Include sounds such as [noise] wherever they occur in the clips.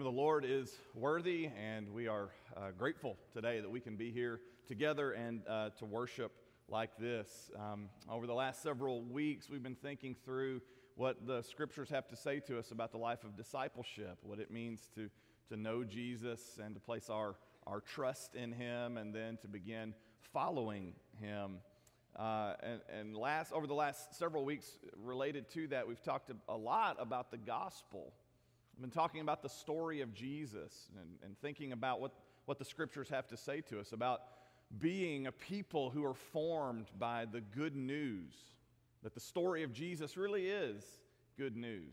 name of the Lord is worthy, and we are uh, grateful today that we can be here together and uh, to worship like this. Um, over the last several weeks, we've been thinking through what the scriptures have to say to us about the life of discipleship, what it means to, to know Jesus and to place our, our trust in Him, and then to begin following Him. Uh, and, and last, over the last several weeks related to that, we've talked a lot about the gospel I've been talking about the story of Jesus and, and thinking about what, what the scriptures have to say to us about being a people who are formed by the good news, that the story of Jesus really is good news.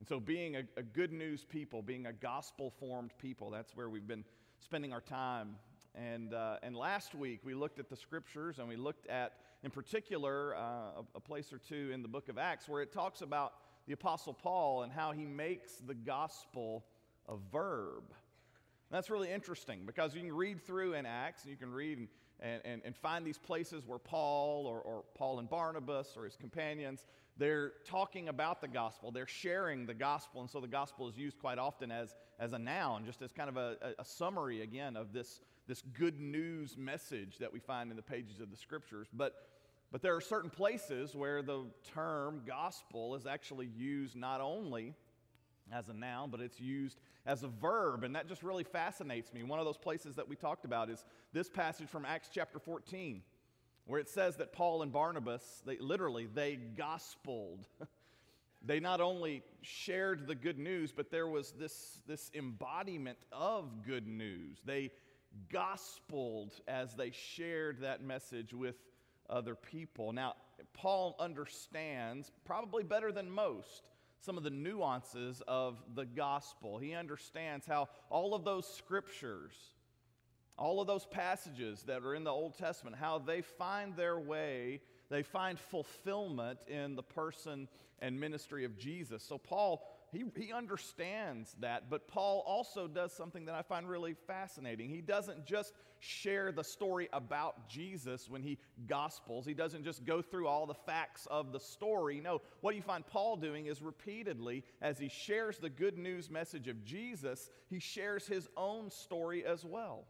And so, being a, a good news people, being a gospel formed people, that's where we've been spending our time. And, uh, and last week we looked at the scriptures and we looked at, in particular, uh, a, a place or two in the book of Acts where it talks about the Apostle Paul and how he makes the gospel a verb. And that's really interesting because you can read through in Acts and you can read and, and, and find these places where Paul or, or Paul and Barnabas or his companions, they're talking about the gospel. They're sharing the gospel. And so the gospel is used quite often as, as a noun, just as kind of a, a summary, again, of this, this good news message that we find in the pages of the scriptures. But but there are certain places where the term gospel is actually used not only as a noun, but it's used as a verb, and that just really fascinates me. One of those places that we talked about is this passage from Acts chapter 14, where it says that Paul and Barnabas, they literally, they gospeled. [laughs] they not only shared the good news, but there was this, this embodiment of good news. They gospeled as they shared that message with other people. Now, Paul understands, probably better than most, some of the nuances of the gospel. He understands how all of those scriptures, all of those passages that are in the Old Testament, how they find their way, they find fulfillment in the person and ministry of Jesus. So, Paul he, he understands that, but Paul also does something that I find really fascinating. He doesn't just share the story about Jesus when he gospels, he doesn't just go through all the facts of the story. No, what you find Paul doing is repeatedly, as he shares the good news message of Jesus, he shares his own story as well.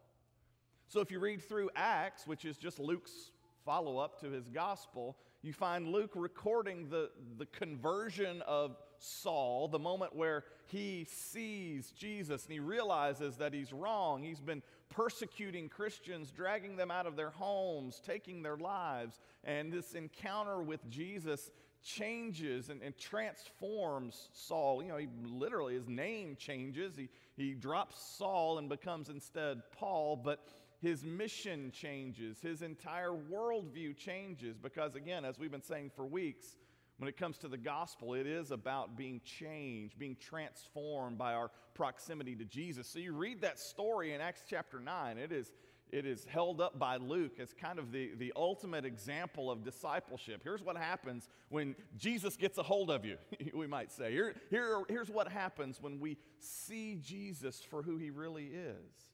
So if you read through Acts, which is just Luke's follow up to his gospel, you find Luke recording the, the conversion of Saul, the moment where he sees Jesus and he realizes that he's wrong. He's been persecuting Christians, dragging them out of their homes, taking their lives. And this encounter with Jesus changes and, and, transforms Saul. You know, he literally, his name changes. He, he drops Saul and becomes instead Paul, but his mission changes, his entire worldview changes. Because, again, as we've been saying for weeks, when it comes to the gospel, it is about being changed, being transformed by our proximity to Jesus. So you read that story in Acts chapter 9, it is, it is held up by Luke as kind of the, the ultimate example of discipleship. Here's what happens when Jesus gets a hold of you, [laughs] we might say. Here, here, here's what happens when we see Jesus for who he really is.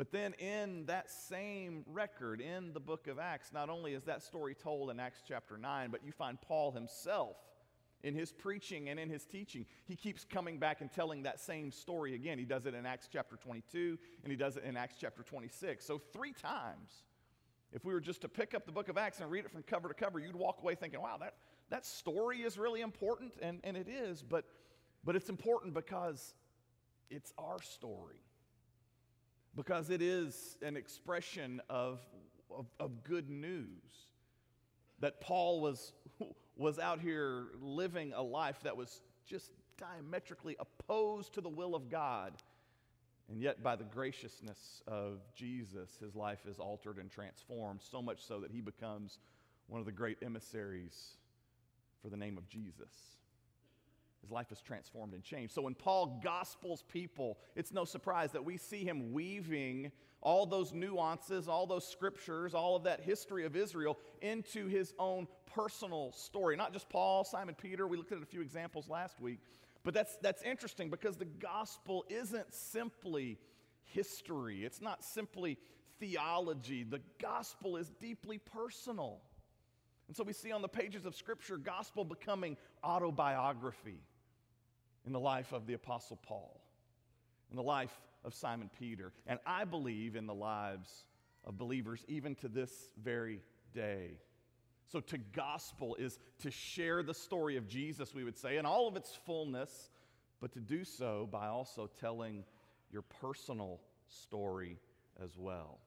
But then in that same record, in the book of Acts, not only is that story told in Acts chapter 9, but you find Paul himself in his preaching and in his teaching. He keeps coming back and telling that same story again. He does it in Acts chapter 22 and he does it in Acts chapter 26. So, three times. If we were just to pick up the book of Acts and read it from cover to cover, you'd walk away thinking, wow, that, that story is really important. And, and it is, but, but it's important because it's our story because it is an expression of, of, of, good news. That Paul was, was out here living a life that was just diametrically opposed to the will of God. And yet, by the graciousness of Jesus, his life is altered and transformed, so much so that he becomes one of the great emissaries for the name of Jesus. His life is transformed and changed. So when Paul gospels people, it's no surprise that we see him weaving all those nuances, all those scriptures, all of that history of Israel into his own personal story. Not just Paul, Simon Peter, we looked at a few examples last week. But that's, that's interesting because the gospel isn't simply history, it's not simply theology. The gospel is deeply personal. And so we see on the pages of Scripture gospel becoming autobiography in the life of the Apostle Paul. in the life of Simon Peter. And I believe in the lives of believers even to this very day. So, to gospel is to share the story of Jesus, we would say, in all of its fullness, but to do so by also telling your personal story as well.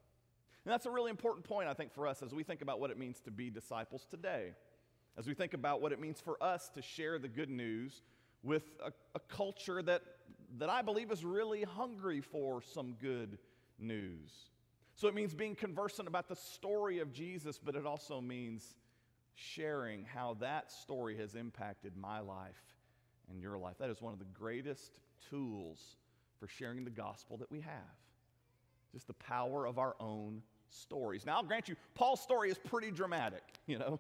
And that's a really important point, I think, for us as we think about what it means to be disciples today, as we think about what it means for us to share the good news with a, a culture that, that I believe is really hungry for some good news. So it means being conversant about the story of Jesus, but it also means sharing how that story has impacted my life and your life. That is one of the greatest tools for sharing the gospel that we have. Just the power of our own stories. Now, I'll grant you, Paul's story is pretty dramatic, you know.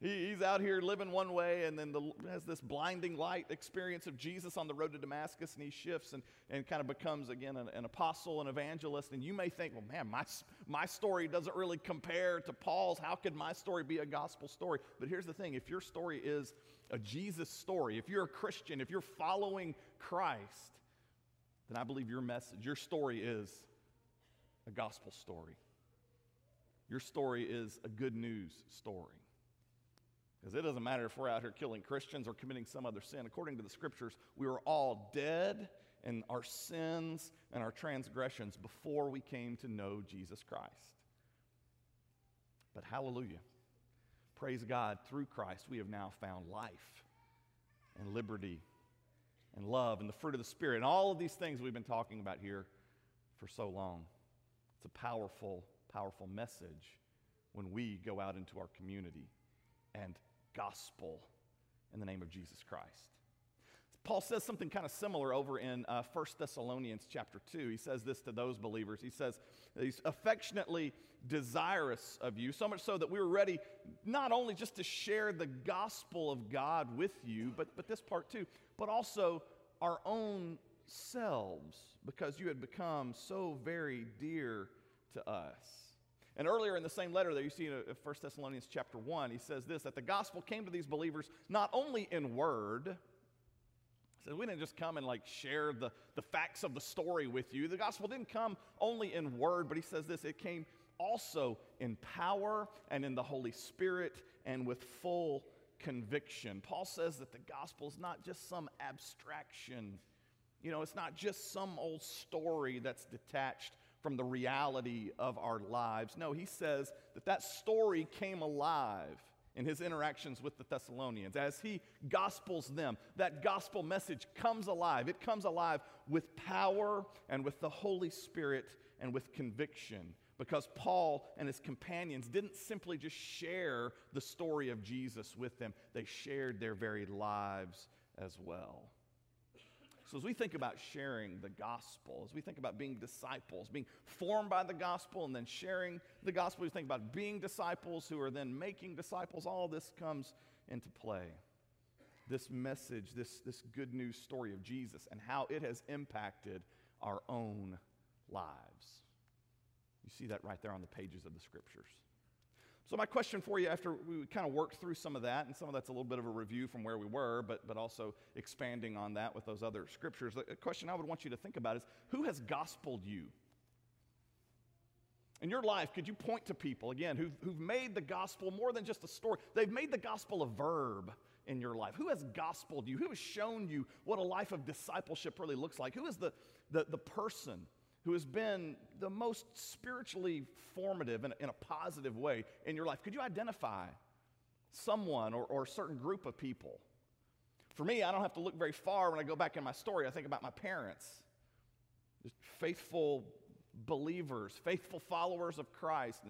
He, he's out here living one way and then the, has this blinding light experience of Jesus on the road to Damascus, and he shifts and, and kind of becomes, again, an, an apostle, an evangelist. And you may think, well, man, my, my story doesn't really compare to Paul's. How could my story be a gospel story? But here's the thing if your story is a Jesus story, if you're a Christian, if you're following Christ, then I believe your message, your story is a gospel story. Your story is a good news story. Because it doesn't matter if we're out here killing Christians or committing some other sin. According to the scriptures, we were all dead in our sins and our transgressions before we came to know Jesus Christ. But hallelujah. Praise God, through Christ, we have now found life and liberty and love and the fruit of the Spirit and all of these things we've been talking about here for so long. It's a powerful, powerful message when we go out into our community and gospel in the name of Jesus Christ. Paul says something kind of similar over in uh, 1 Thessalonians chapter 2. He says this to those believers. He says, He's affectionately desirous of you, so much so that we were ready not only just to share the gospel of God with you, but, but this part too, but also our own selves, because you had become so very dear to us. And earlier in the same letter that you see in 1 uh, Thessalonians chapter 1, he says this that the gospel came to these believers not only in word, so we didn't just come and like share the, the facts of the story with you. The gospel didn't come only in word, but he says this it came also in power and in the Holy Spirit and with full conviction. Paul says that the gospel is not just some abstraction. You know, it's not just some old story that's detached from the reality of our lives. No, he says that that story came alive in his interactions with the Thessalonians. As he gospels them, that gospel message comes alive. It comes alive with power and with the Holy Spirit and with conviction. Because Paul and his companions didn't simply just share the story of Jesus with them, they shared their very lives as well. So, as we think about sharing the gospel, as we think about being disciples, being formed by the gospel, and then sharing the gospel, we think about being disciples who are then making disciples, all this comes into play. This message, this, this good news story of Jesus, and how it has impacted our own lives. You see that right there on the pages of the scriptures. So, my question for you after we kind of worked through some of that, and some of that's a little bit of a review from where we were, but, but also expanding on that with those other scriptures, the question I would want you to think about is who has gospeled you? In your life, could you point to people, again, who've, who've made the gospel more than just a story? They've made the gospel a verb in your life. Who has gospeled you? Who has shown you what a life of discipleship really looks like? Who is the, the, the person who has been the most spiritually formative in a, in a positive way in your life, could you identify someone or, or a certain group of people? For me, I don't have to look very far when I go back in my story. I think about my parents, just faithful believers, faithful followers of Christ.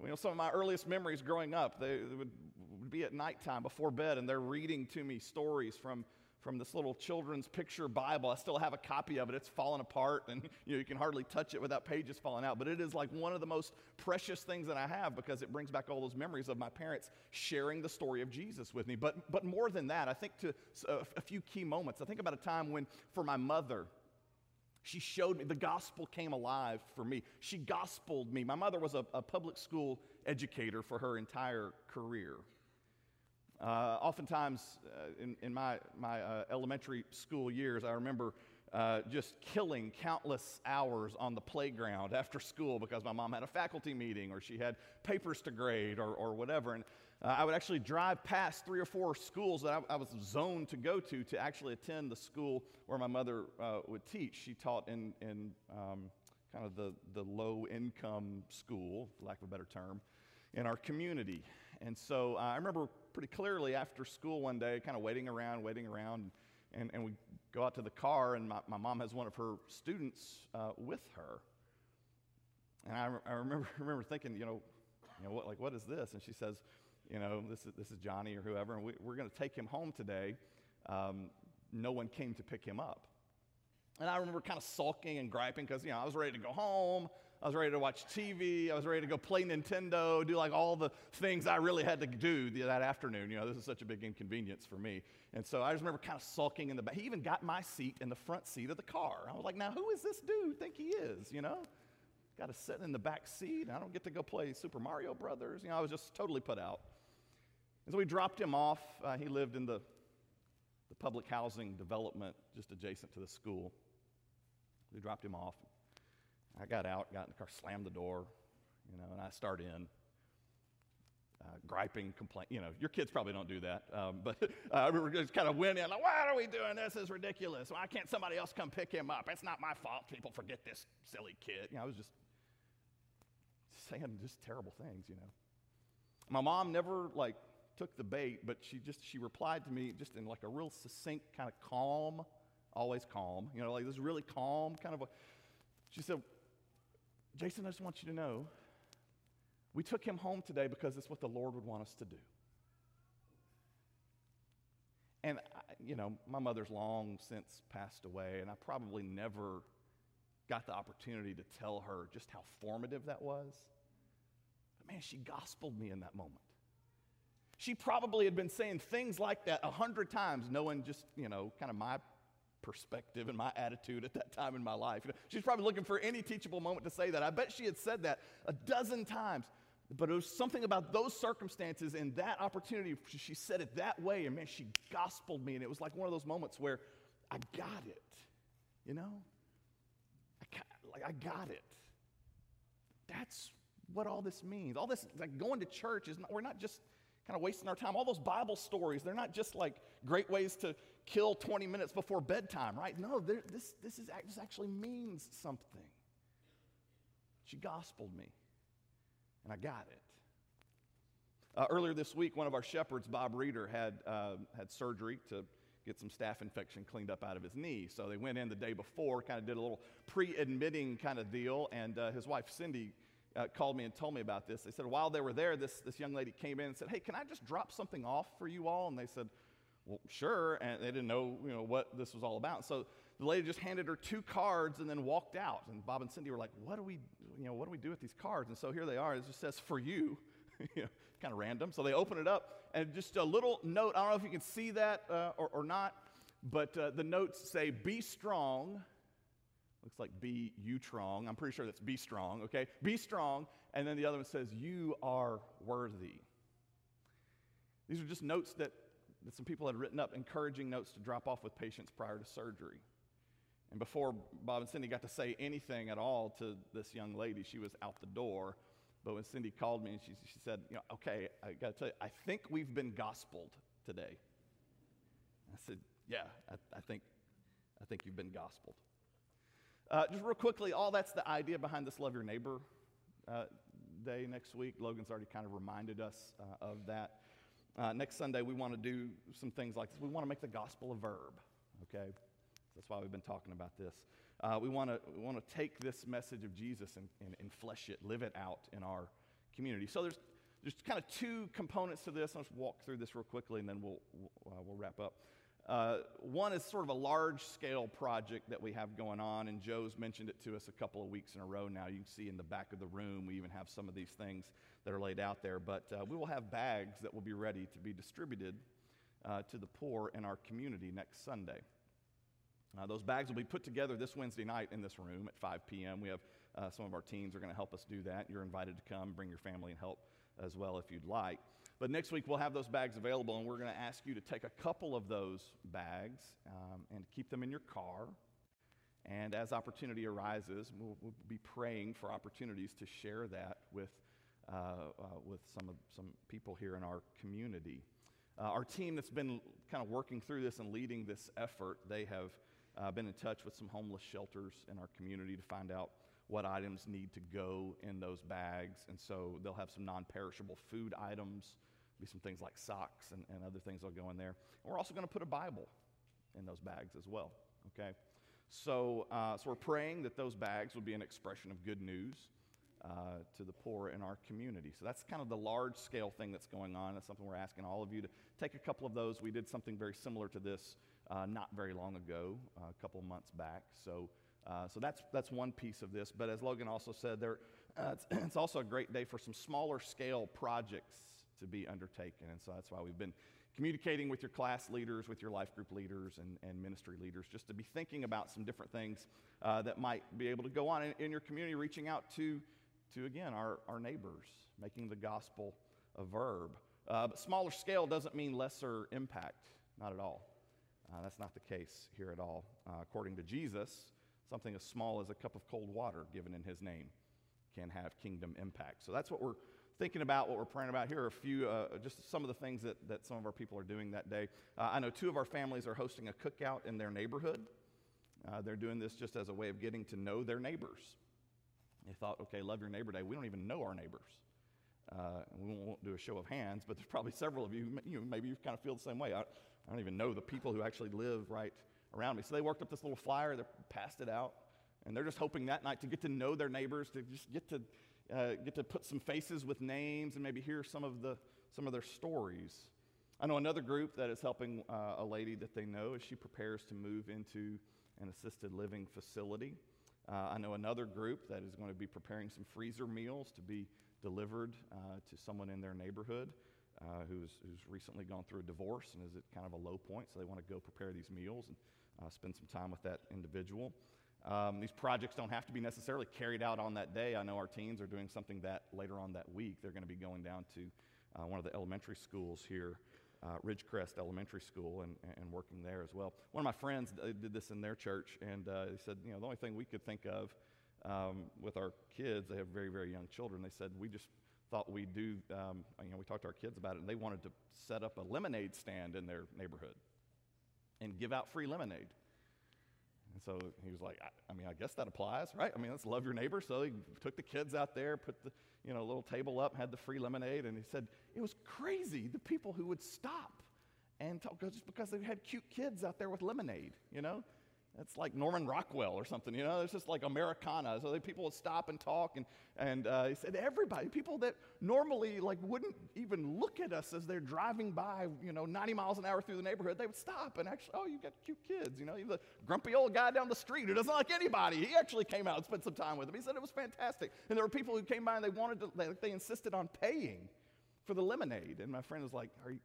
You know, some of my earliest memories growing up, they, would, would be at nighttime before bed, and they're reading to me stories from from this little children's picture Bible. I still have a copy of it. It's fallen apart and you know you can hardly touch it without pages falling out, but it is like one of the most precious things that I have because it brings back all those memories of my parents sharing the story of Jesus with me. But but more than that, I think to a, few key moments. I think about a time when for my mother she showed me the gospel came alive for me. She gospeled me. My mother was a, a public school educator for her entire career. Uh, oftentimes, uh, in, in, my, my uh, elementary school years, I remember uh, just killing countless hours on the playground [laughs] after school because my mom had a faculty meeting or she had papers to grade or, or whatever. And uh, I would actually drive past three or four schools that I, I, was zoned to go to to actually attend the school where my mother uh, would teach. She taught in, in um, kind of the, the low income school, for lack of a better term, in our community. And so I remember pretty clearly after school one day, kind of waiting around, waiting around, and, and we go out to the car, and my, my mom has one of her students uh, with her. And I, I remember, [laughs] remember thinking, you know, you know what, like, what is this? And she says, you know, this is, this is Johnny or whoever, and we, are going to take him home today. Um, no one came to pick him up. And I remember kind of sulking and griping because, you know, I was ready to go home. I was ready to watch TV. I was ready to go play Nintendo, do like all the things I really had to do that afternoon. You know, this is such a big inconvenience for me. And so I just remember kind of sulking in the back. He even got my seat in the front seat of the car. I was like, now who is this dude think he is, you know? Got to sit in the back seat. I don't get to go play Super Mario Brothers. You know, I was just totally put out. And so we dropped him off. Uh, he lived in the, the public housing development just adjacent to the school. We dropped him off. I got out, got in the car, slammed the door, you know, and I start in. Uh, griping, complain. You know, your kids probably don't do that, um, but [laughs] uh, I remember just kind of went in like, "Why are we doing this? This is ridiculous. Why can't somebody else come pick him up? It's not my fault. People forget this silly kid." You know, I was just saying just terrible things. You know, my mom never like took the bait, but she just she replied to me just in like a real succinct, kind of calm, always calm. You know, like this really calm kind of. A, she said, Jason, I just want you to know we took him home today because it's what the Lord would want us to do. And, I, you know, my mother's long since passed away, and I probably never got the opportunity to tell her just how formative that was. But man, she gospeled me in that moment. She probably had been saying things like that a hundred times, knowing just, you know, kind of my perspective and my attitude at that time in my life. You know, she's probably looking for any teachable moment to say that. I bet she had said that a dozen times. But it was something about those circumstances and that opportunity. She said it that way, and man, she gospeled me. And it was like one of those moments where I got it, you know? I got, like, I got it. That's what all this means. All this, like going to church, is not, we're not just kind of wasting our time. All those Bible stories, they're not just like great ways to kill 20 minutes before bedtime, right? No, this, this, is, this actually means something. She gospeled me, and I got it. Uh, earlier this week, one of our shepherds, Bob Reeder, had, uh, had surgery to get some staph infection cleaned up out of his knee. So they went in the day before, kind of did a little pre admitting kind of deal, and uh, his wife, Cindy, uh, called me and told me about this. They said while they were there, this, this young lady came in and said, Hey, can I just drop something off for you all? And they said, Well, sure. And they didn't know, you know what this was all about. So the lady just handed her two cards and then walked out. And Bob and Cindy were like, What do we, you know, what do we do with these cards? And so here they are. It just says, For you. [laughs] you know, kind of random. So they open it up and just a little note. I don't know if you can see that uh, or, or, not, but uh, the notes say, Be strong Looks like be you strong. I'm pretty sure that's be strong, okay? Be strong. And then the other one says, You are worthy. These are just notes that, that some people had written up, encouraging notes to drop off with patients prior to surgery. And before Bob and Cindy got to say anything at all to this young lady, she was out the door. But when Cindy called me and she, she said, you know, okay, I got to tell you, I think we've been gospeled today. I said, yeah, I, I, think, I think you've been gospeled. Uh, just real quickly, all that's the idea behind this Love Your Neighbor uh, Day next week. Logan's already kind of reminded us uh, of that. Uh, next Sunday, we want to do some things like this. We want to make the gospel a verb, okay? That's why we've been talking about this. Uh, we want to we want to take this message of Jesus and, and, and, flesh it, live it out in our community. So there's there's kind of two components to this. Let's walk through this real quickly, and then we'll we'll, uh, we'll wrap up. Uh, one is sort of a large scale project that we have going on, and Joe's mentioned it to us a couple of weeks in a row now. You can see in the back of the room, we even have some of these things that are laid out there. But uh, we will have bags that will be ready to be distributed uh, to the poor in our community next Sunday. Uh, those bags will be put together this Wednesday night in this room at 5 p.m. We have uh, some of our teams are going to help us do that. You're invited to come, bring your family and help as well if you'd like. But next week we'll have those bags available, and we're going to ask you to take a couple of those bags um, and keep them in your car. And as opportunity arises, we'll, we'll be praying for opportunities to share that with, uh, uh, with some, of, some people here in our community. Uh, our team that's been kind of working through this and leading this effort, they have uh, been in touch with some homeless shelters in our community to find out what items need to go in those bags. And so they'll have some non perishable food items, be some things like socks and, and other things that'll go in there. And we're also going to put a Bible in those bags as well, okay? So, uh, so we're praying that those bags would be an expression of good news uh, to the poor in our community. So that's kind of the large scale thing that's going on. That's something we're asking all of you to take a couple of those. We did something very similar to this uh, not very long ago, uh, a couple months back. So, uh, so that's, that's one piece of this. But as Logan also said, there, uh, it's, [clears throat] it's also a great day for some smaller scale projects to be undertaken. And so that's why we've been communicating with your class leaders, with your life group leaders, and, and ministry leaders, just to be thinking about some different things uh, that might be able to go on in, in, your community, reaching out to, to again, our, our neighbors, making the gospel a verb. Uh, but smaller scale doesn't mean lesser impact, not at all. Uh, that's not the case here at all. Uh, according to Jesus, something as small as a cup of cold water given in his name can have kingdom impact. So that's what we're thinking about, what we're praying about. Here are a few, uh, just some of the things that, that some of our people are doing that day. Uh, I know two of our families are hosting a cookout in their neighborhood. Uh, they're doing this just as a way of getting to know their neighbors. They thought, okay, love your neighbor day. We don't even know our neighbors. Uh, we won't do a show of hands, but there's probably several of you, you know, maybe you kind of feel the same way. I, I don't even know the people who actually live right around me. So they worked up this little flyer, they passed it out, and they're just hoping that night to get to know their neighbors, to just get to uh, get to put some faces with names and maybe hear some of, the, some of their stories. I know another group that is helping uh, a lady that they know as she prepares to move into an assisted living facility. Uh, I know another group that is going to be preparing some freezer meals to be delivered uh, to someone in their neighborhood uh, who's, who's recently gone through a divorce and is at kind of a low point, so they want to go prepare these meals and uh, spend some time with that individual. Um, these projects don't have to be necessarily carried out on that day. I know our teens are doing something that later on that week. They're going to be going down to uh, one of the elementary schools here, uh, Ridgecrest Elementary School, and, and working there as well. One of my friends did this in their church, and uh, he said, you know, the only thing we could think of um, with our kids, they have very, very young children. They said, we just thought we'd do, um, you know, we talked to our kids about it, and they wanted to set up a lemonade stand in their neighborhood and give out free lemonade. And so he was like, I, I, mean, I guess that applies, right? I mean, let's love your neighbor. So he took the kids out there, put the you know little table up, had the free lemonade, and he said it was crazy the people who would stop and talk just because they had cute kids out there with lemonade, you know. It's like Norman Rockwell or something, you know. It's just like Americana. So people would stop and talk, and and uh, he said everybody, people that normally like wouldn't even look at us as they're driving by, you know, 90 miles an hour through the neighborhood, they would stop and actually, oh, you've got cute kids, you know. You're the grumpy old guy down the street who doesn't like anybody. He actually came out and spent some time with them. He said it was fantastic, and there were people who came by and they wanted to, they, they insisted on paying for the lemonade, and my friend was like, "Are you,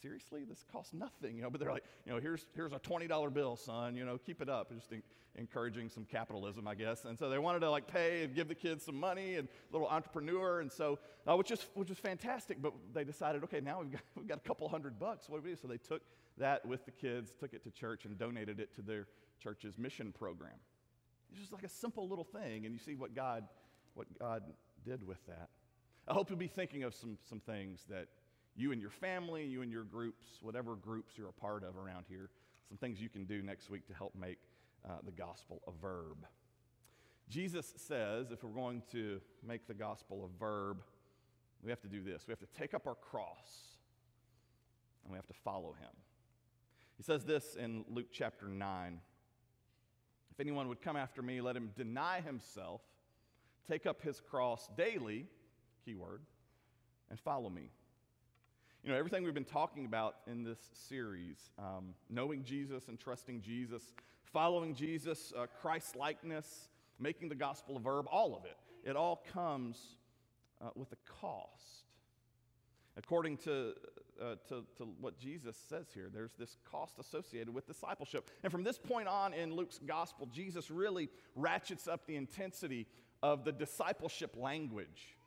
seriously, this costs nothing, you know, but they're like, you know, here's, here's a $20 bill, son, you know, keep it up. Just in, encouraging some capitalism, I guess. And so they wanted to like pay and give the kids some money and little entrepreneur. And so, uh, which is, which is fantastic, but they decided, okay, now we've got, [laughs] we've got a couple hundred bucks. What do we do? So they took that with the kids, took it to church and donated it to their church's mission program. It's just like a simple little thing. And you see what God, what God did with that. I hope you'll be thinking of some, some things that you and your family, you and your groups, whatever groups you're a part of around here, some things you can do next week to help make uh, the gospel a verb. Jesus says if we're going to make the gospel a verb, we have to do this. We have to take up our cross and we have to follow him. He says this in Luke chapter 9. If anyone would come after me, let him deny himself, take up his cross daily, keyword, and follow me. You know, everything we've been talking about in this series, um, knowing Jesus and trusting Jesus, following Jesus, uh, Christ likeness, making the gospel a verb, all of it, it all comes uh, with a cost. According to, uh, to, to what Jesus says here, there's this cost associated with discipleship. And from this point on in Luke's gospel, Jesus really ratchets up the intensity of the discipleship language.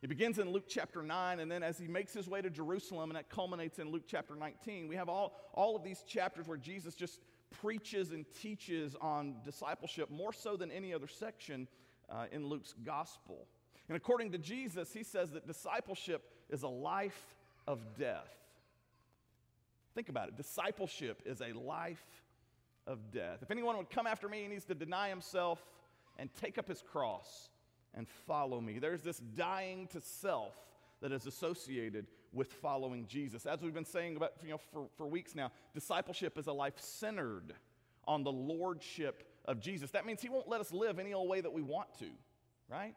He begins in Luke chapter 9, and then as he makes his way to Jerusalem, and that culminates in Luke chapter 19, we have all, all of these chapters where Jesus just preaches and teaches on discipleship more so than any other section uh, in Luke's gospel. And according to Jesus, he says that discipleship is a life of death. Think about it discipleship is a life of death. If anyone would come after me, he needs to deny himself and take up his cross and follow me. There's this dying to self that is associated with following Jesus. As we've been saying about, you know, for, for weeks now, discipleship is a life centered on the lordship of Jesus. That means he won't let us live any old way that we want to, right?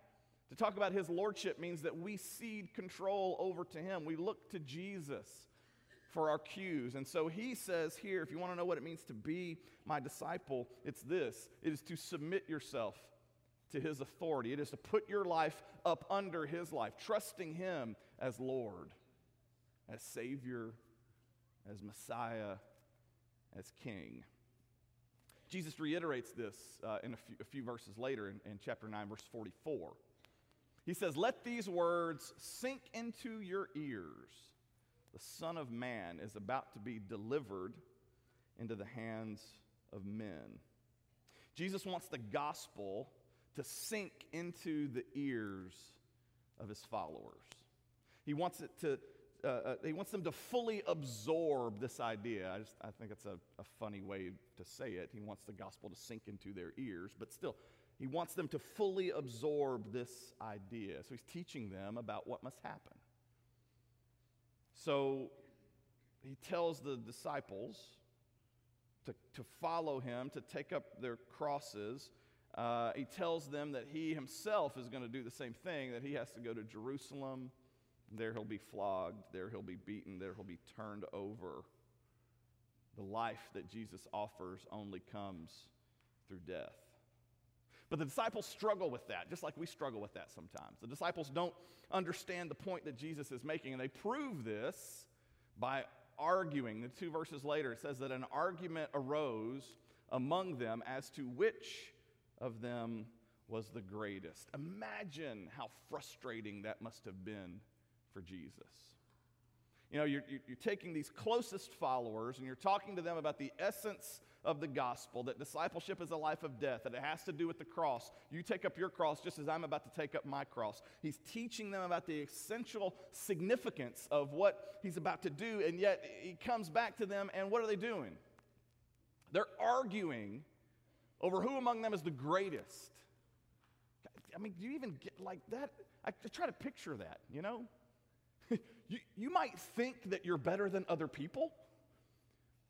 To talk about his lordship means that we cede control over to him. We look to Jesus for our cues. And so he says here, if you want to know what it means to be my disciple, it's this it is to submit yourself to his authority, it is to put your life up under his life, trusting him as Lord, as Savior, as Messiah, as King. Jesus reiterates this uh, in a few, a few, verses later in, in chapter 9, verse 44. He says, Let these words sink into your ears. The Son of Man is about to be delivered into the hands of men. Jesus wants the gospel to sink into the ears of his followers. He wants it to uh, uh, he wants them to fully absorb this idea. I, just, I think it's a, a funny way to say it. He wants the gospel to sink into their ears, but still, he wants them to fully absorb this idea. So he's teaching them about what must happen. So he tells the disciples to, to follow him, to take up their crosses. Uh, he tells them that he himself is going to do the same thing, that he has to go to Jerusalem there he'll be flogged, there he'll be beaten, there he'll be turned over. The life that Jesus offers only comes through death. But the disciples struggle with that, just like we struggle with that sometimes. The disciples don't understand the point that Jesus is making, and they prove this by arguing. The two verses later, it says that an argument arose among them as to which of them was the greatest. Imagine how frustrating that must have been for Jesus. You know, you're, you're taking these closest followers and you're talking to them about the essence of the gospel that discipleship is a life of death, that it has to do with the cross. You take up your cross just as I'm about to take up my cross. He's teaching them about the essential significance of what he's about to do, and yet he comes back to them, and what are they doing? They're arguing over who among them is the greatest. I mean, do you even get like that? I try to picture that, you know? [laughs] you, you might think that you're better than other people,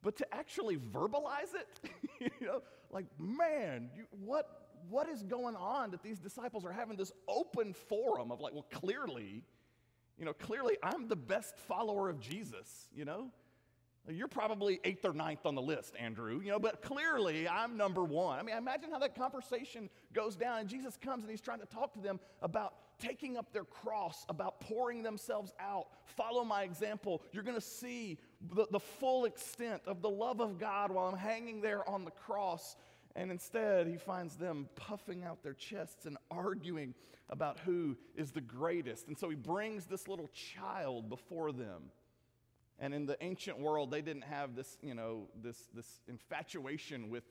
but to actually verbalize it, [laughs] you know, like, man, you, what, what is going on that these disciples are having this open forum of like, well, clearly, you know, clearly I'm the best follower of Jesus, you know? You're probably eighth or ninth on the list, Andrew, you know, but clearly I'm number one. I mean, imagine how that conversation goes down, and Jesus comes and he's trying to talk to them about taking up their cross, about pouring themselves out. Follow my example. You're going to see the, the full extent of the love of God while I'm hanging there on the cross. And instead, he finds them puffing out their chests and arguing about who is the greatest. And so he brings this little child before them. And in the ancient world, they didn't have this, you know, this, this infatuation with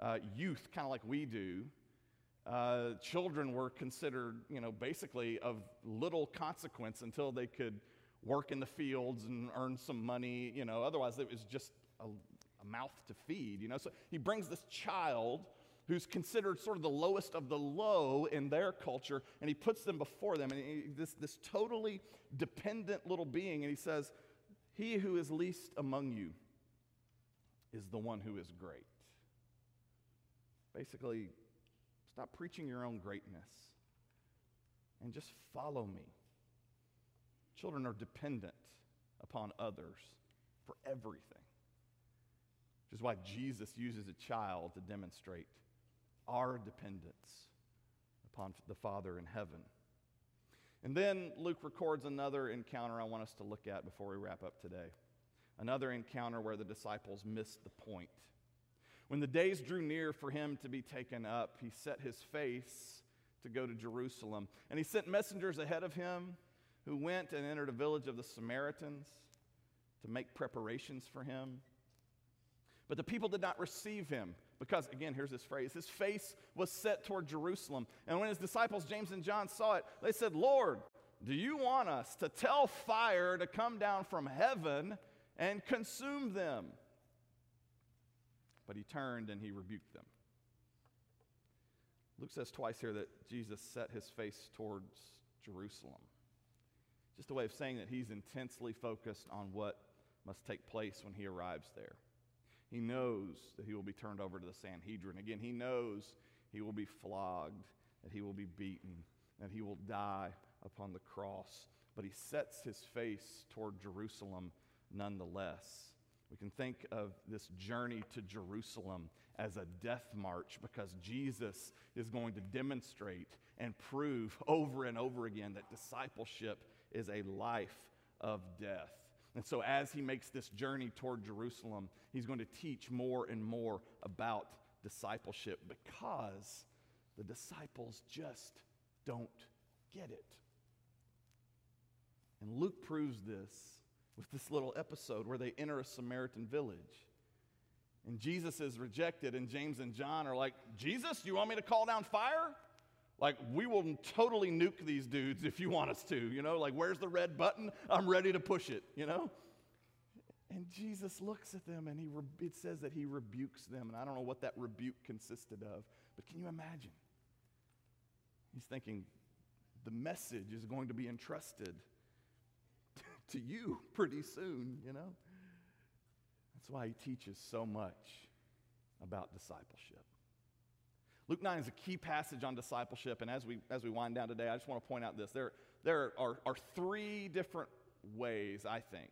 uh, youth, kind of like we do uh, children were considered, you know, basically of little consequence until they could work in the fields and earn some money, you know, otherwise it was just a, a mouth to feed, you know. So he brings this child who's considered sort of the lowest of the low in their culture, and he puts them before them, and he, this, this totally dependent little being, and he says, He who is least among you is the one who is great. Basically, Stop preaching your own greatness and just follow me. Children are dependent upon others for everything, which is why Jesus uses a child to demonstrate our dependence upon the Father in heaven. And then Luke records another encounter I want us to look at before we wrap up today. Another encounter where the disciples missed the point. When the days drew near for him to be taken up, he set his face to go to Jerusalem. And he sent messengers ahead of him who went and entered a village of the Samaritans to make preparations for him. But the people did not receive him because, again, here's this phrase his face was set toward Jerusalem. And when his disciples, James and John, saw it, they said, Lord, do you want us to tell fire to come down from heaven and consume them? But he turned and he rebuked them. Luke says twice here that Jesus set his face towards Jerusalem. Just a way of saying that he's intensely focused on what must take place when he arrives there. He knows that he will be turned over to the Sanhedrin. Again, he knows he will be flogged, that he will be beaten, that he will die upon the cross. But he sets his face toward Jerusalem nonetheless. We can think of this journey to Jerusalem as a death march because Jesus is going to demonstrate and prove over and over again that discipleship is a life of death. And so, as he makes this journey toward Jerusalem, he's going to teach more and more about discipleship because the disciples just don't get it. And Luke proves this with this little episode where they enter a Samaritan village. And Jesus is rejected, and James and John are like, Jesus, you want me to call down fire? Like, we will totally nuke these dudes if you want us to, you know? Like, where's the red button? I'm ready to push it, you know? And Jesus looks at them and he re- it says that he rebukes them. And I don't know what that rebuke consisted of, but can you imagine? He's thinking, the message is going to be entrusted [laughs] to you pretty soon, you know? That's why he teaches so much about discipleship. Luke 9 is a key passage on discipleship, and as we, as we wind down today, I just want to point out this. There, there are, are three different ways, I think,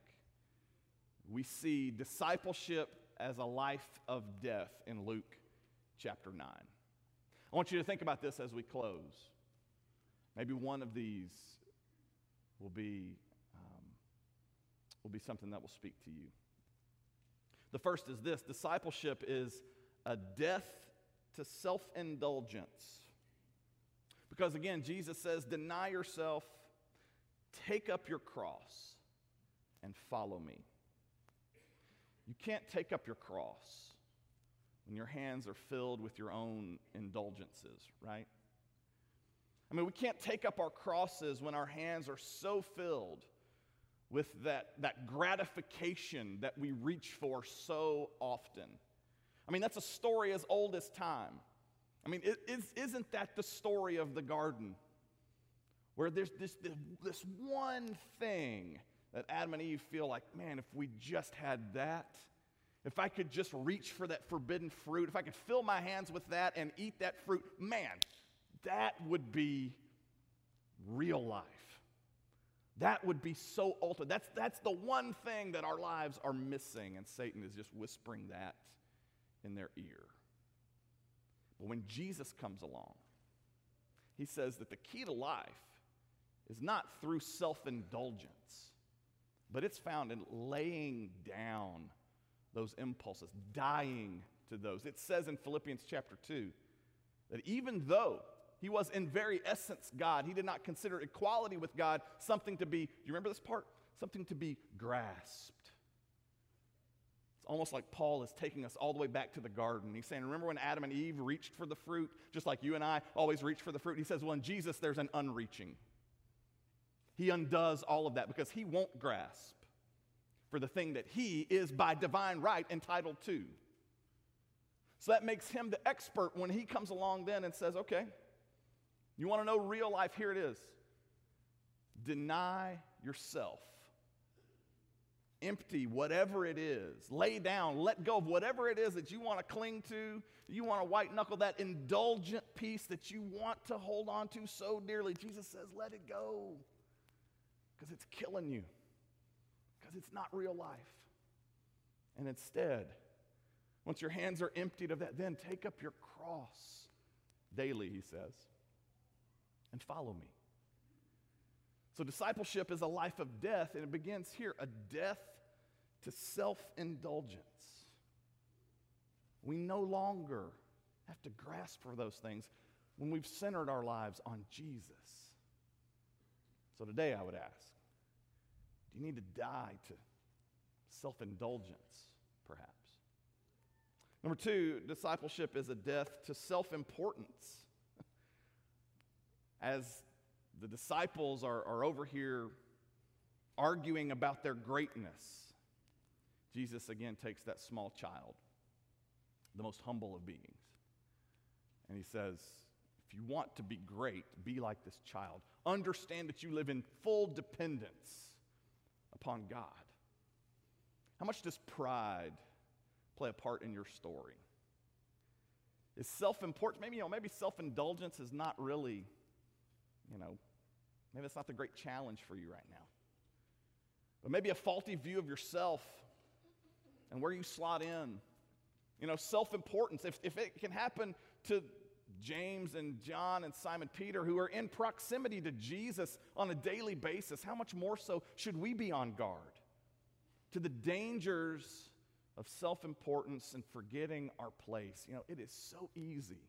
we see discipleship as a life of death in Luke chapter 9. I want you to think about this as we close. Maybe one of these will be, um, will be something that will speak to you. The first is this discipleship is a death to self indulgence. Because again, Jesus says, deny yourself, take up your cross, and follow me. You can't take up your cross when your hands are filled with your own indulgences, right? I mean, we can't take up our crosses when our hands are so filled with that, that gratification that we reach for so often. I mean, that's a story as old as time. I mean, is, not that the story of the garden? Where there's this, this, this one thing that Adam and Eve feel like, man, if we just had that, if I could just reach for that forbidden fruit, if I could fill my hands with that and eat that fruit, man, that would be real life. That would be so ultimate. That's, that's the one thing that our lives are missing, and Satan is just whispering that in their ear. But when Jesus comes along, he says that the key to life is not through self indulgence, but it's found in laying down those impulses, dying to those. It says in Philippians chapter 2 that even though he was in very essence God, he did not consider equality with God something to be, do you remember this part? Something to be grasped. It's almost like Paul is taking us all the way back to the garden. He's saying, Remember when Adam and Eve reached for the fruit, just like you and I always reach for the fruit? He says, Well, in Jesus, there's an unreaching. He undoes all of that because he won't grasp for the thing that he is by divine right entitled to. So that makes him the expert when he comes along then and says, Okay, you want to know real life? Here it is. Deny yourself empty whatever it is. Lay down, let go of whatever it is that you want to cling to. You want to white knuckle that indulgent piece that you want to hold on to so dearly. Jesus says, let it go because it's killing you, because it's not real life. And instead, once your hands are emptied of that, then take up your cross daily, he says, and follow me. So, discipleship is a life of death, and it begins here a death to self indulgence. We no longer have to grasp for those things when we've centered our lives on Jesus. So, today I would ask do you need to die to self indulgence, perhaps? Number two, discipleship is a death to self importance. [laughs] As the disciples are, are over here arguing about their greatness, Jesus again takes that small child, the most humble of beings, and he says, If you want to be great, be like this child. Understand that you live in full dependence upon God. How much does pride play a part in your story? Is self-importance, maybe, you know, maybe self-indulgence is not really, you know, maybe it's not the great challenge for you right now. But maybe a faulty view of yourself and where you slot in. You know, self-importance. If, if it can happen to James and John and Simon Peter, who are in proximity to Jesus on a daily basis, how much more so should we be on guard to the dangers of self importance and forgetting our place? You know, it is so easy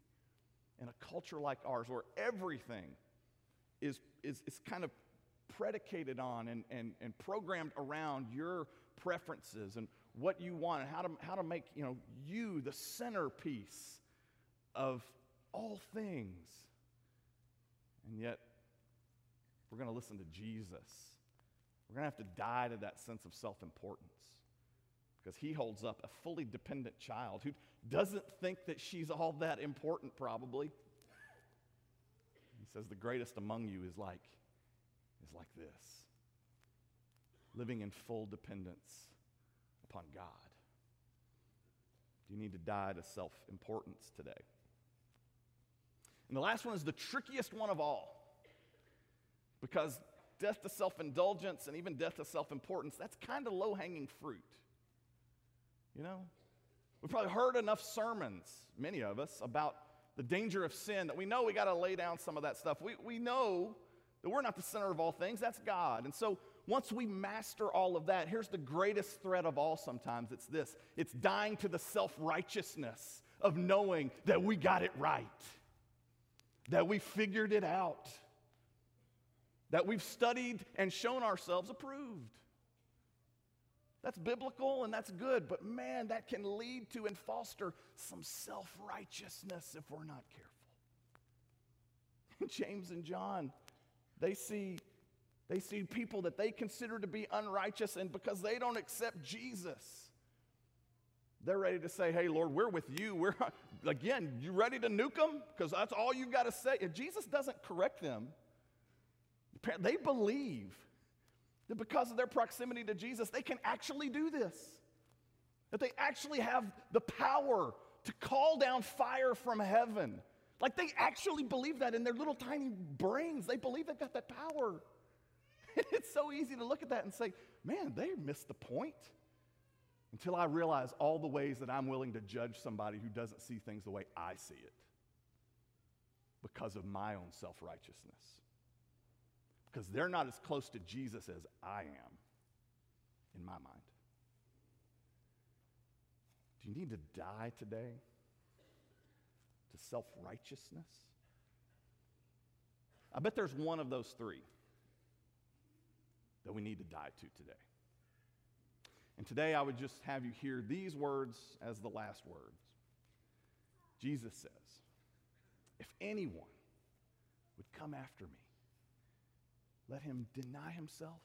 in a culture like ours where everything is, is, is kind of predicated on and, and, and programmed around your preferences and what you want and how to, how to make you know you the centerpiece of all things. And yet, we're going to listen to Jesus. We're going to have to die to that sense of self importance because he holds up a fully dependent child who doesn't think that she's all that important, probably. He says, The greatest among you is like, is like this living in full dependence upon God. Do you need to die to self importance today? And the last one is the trickiest one of all. Because death to self indulgence and even death to self importance, that's kind of low hanging fruit. You know? We've probably heard enough sermons, many of us, about the danger of sin that we know we got to lay down some of that stuff. We, we know that we're not the center of all things, that's God. And so once we master all of that, here's the greatest threat of all sometimes it's this it's dying to the self righteousness of knowing that we got it right that we figured it out, that we've studied and shown ourselves approved. That's biblical and that's good, but man, that can lead to and foster some self righteousness if we're not careful. [laughs] James and John, they see, they see people that they consider to be unrighteous, and because they don't accept Jesus, they're ready to say, Hey, Lord, we're with you. We're, [laughs] again, you ready to nuke them? Because that's all you got to say. If Jesus doesn't correct them, they believe that because of their proximity to Jesus, they can actually do this. That they actually have the power to call down fire from heaven. Like they actually believe that in their little tiny brains. They believe they've got that power. [laughs] it's so easy to look at that and say, man, they missed the point until I realize all the ways that I'm willing to judge somebody who doesn't see things the way I see it because of my own self righteousness. Because they're not as close to Jesus as I am in my mind. Do you need to die today to self righteousness? I bet there's one of those three that we need to die to today. And today I would just have you hear these words as the last words. Jesus says, If anyone would come after me, let him deny himself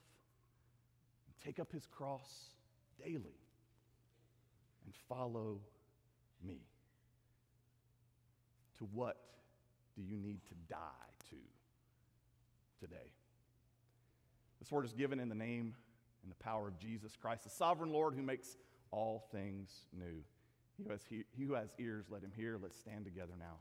and take up his cross daily and follow me. To what do you need to die to today? This word is given in the name and the power of Jesus Christ, the sovereign Lord who makes all things new. He who has, he, he who has ears, let him hear. Let's stand together now.